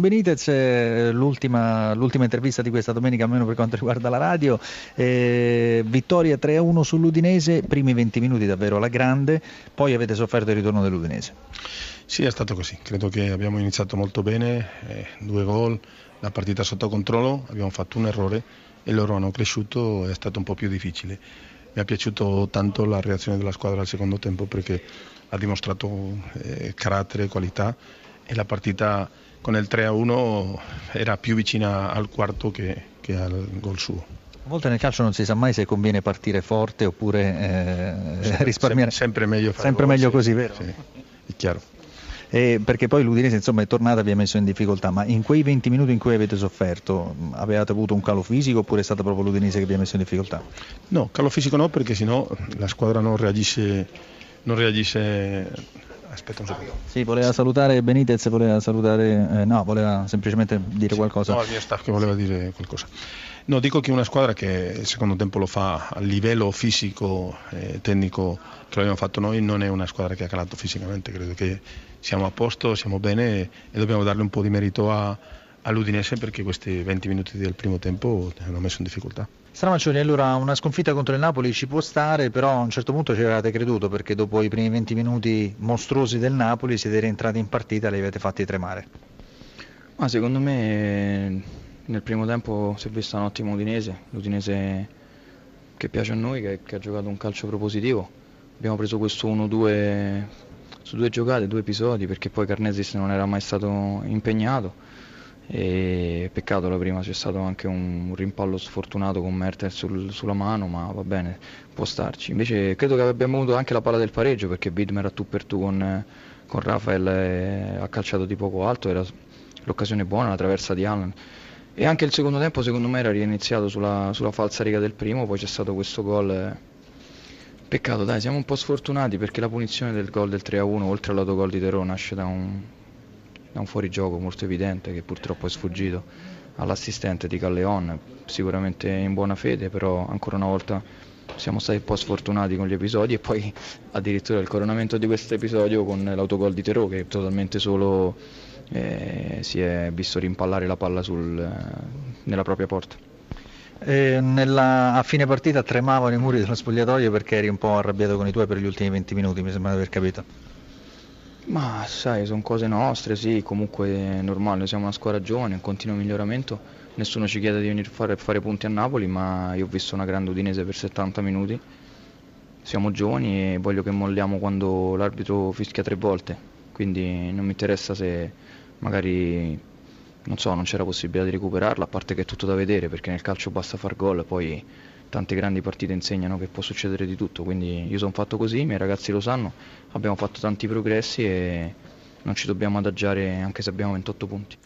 Benitez, eh, l'ultima, l'ultima, intervista di questa domenica, almeno per quanto riguarda la radio, eh, vittoria 3-1 sull'Udinese, primi 20 minuti davvero alla grande, poi avete sofferto il ritorno dell'Udinese. Sì, è stato così, credo che abbiamo iniziato molto bene, eh, due gol, la partita sotto controllo, abbiamo fatto un errore e loro hanno cresciuto, è stato un po' più difficile. Mi è piaciuto tanto la reazione della squadra al secondo tempo perché ha dimostrato eh, carattere e qualità e la partita con il 3-1 era più vicina al quarto che, che al gol suo. A volte nel calcio non si sa mai se conviene partire forte oppure eh, sempre, risparmiare. Sempre meglio, sempre gol, meglio sì, così, vero? Sì, è chiaro. Eh, perché poi l'Udinese insomma, è tornata e vi ha messo in difficoltà, ma in quei 20 minuti in cui avete sofferto avevate avuto un calo fisico oppure è stata proprio l'Udinese che vi ha messo in difficoltà? No, calo fisico no perché sennò la squadra non reagisce, non reagisce Aspetta un secondo. Sì, voleva salutare Benitez, voleva salutare, eh, no, voleva semplicemente dire sì, qualcosa. No, il mio staff che voleva dire qualcosa. No, dico che una squadra che il secondo tempo lo fa a livello fisico e tecnico che l'abbiamo fatto noi, non è una squadra che ha calato fisicamente, credo che siamo a posto, siamo bene e dobbiamo darle un po' di merito a, all'Udinese perché questi 20 minuti del primo tempo hanno messo in difficoltà. Stramaccioni, allora una sconfitta contro il Napoli ci può stare, però a un certo punto ci avevate creduto perché dopo i primi 20 minuti mostruosi del Napoli siete rientrati in partita e li avete fatti tremare. Ma secondo me nel primo tempo si è vista un ottimo Udinese, l'Udinese che piace a noi, che, che ha giocato un calcio propositivo. Abbiamo preso questo 1-2 su due giocate, due episodi, perché poi Carnesis non era mai stato impegnato e peccato la prima c'è stato anche un, rimpallo sfortunato con Mertens sul, sulla mano ma va bene può starci invece credo che abbiamo avuto anche la palla del pareggio perché Widmer a tu per tu con, con Rafael eh, ha calciato di poco alto era l'occasione buona la traversa di Allen e anche il secondo tempo secondo me era riiniziato sulla, sulla falsa riga del primo poi c'è stato questo gol eh. peccato dai siamo un po' sfortunati perché la punizione del gol del 3-1 oltre all'autogol di Terò nasce da un da un fuorigioco molto evidente che purtroppo è sfuggito all'assistente di Calleon, sicuramente in buona fede, però ancora una volta siamo stati un po' sfortunati con gli episodi e poi addirittura il coronamento di questo episodio con l'autogol di Terò che totalmente solo eh, si è visto rimpallare la palla sul, eh, nella propria porta. Nella, a fine partita tremavano i muri dello spogliatoio perché eri un po' arrabbiato con i tuoi per gli ultimi 20 minuti, mi sembra di aver capito. Ma sai, sono cose nostre, sì, comunque è normale, siamo una squadra giovane, in continuo miglioramento, nessuno ci chiede di venire a fare, fare punti a Napoli, ma io ho visto una grande Udinese per 70 minuti, siamo giovani e voglio che molliamo quando l'arbitro fischia tre volte, quindi non mi interessa se magari non so, non c'era possibilità di recuperarla, a parte che è tutto da vedere, perché nel calcio basta far gol, poi tante grandi partite insegnano che può succedere di tutto, quindi io sono fatto così, i miei ragazzi lo sanno, abbiamo fatto tanti progressi e non ci dobbiamo adagiare anche se abbiamo 28 punti.